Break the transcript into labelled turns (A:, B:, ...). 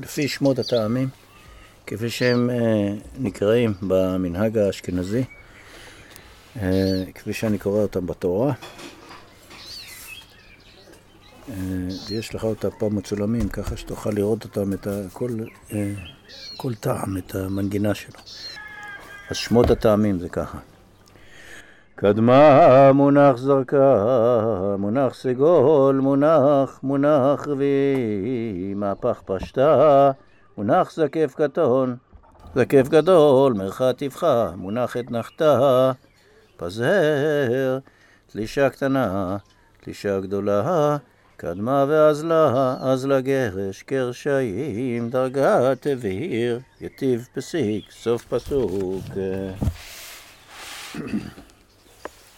A: לפי שמות הטעמים, כפי שהם אה, נקראים במנהג האשכנזי, אה, כפי שאני קורא אותם בתורה. אה, יש לך אותה פה מצולמים, ככה שתוכל לראות אותם, את כל, כל טעם, את המנגינה שלו. אז שמות הטעמים זה ככה. קדמה מונח זרקה, מונח סגול, מונח, מונח רביעי, מהפך פשטה, מונח זקף קטון, זקף גדול, מרחה טבחה, מונח את נחתה, פזר, תלישה קטנה, תלישה גדולה, קדמה ואזלה, אזלה גרש, קרשיים, דרגה תבהיר, יטיב פסיק, סוף פסוק.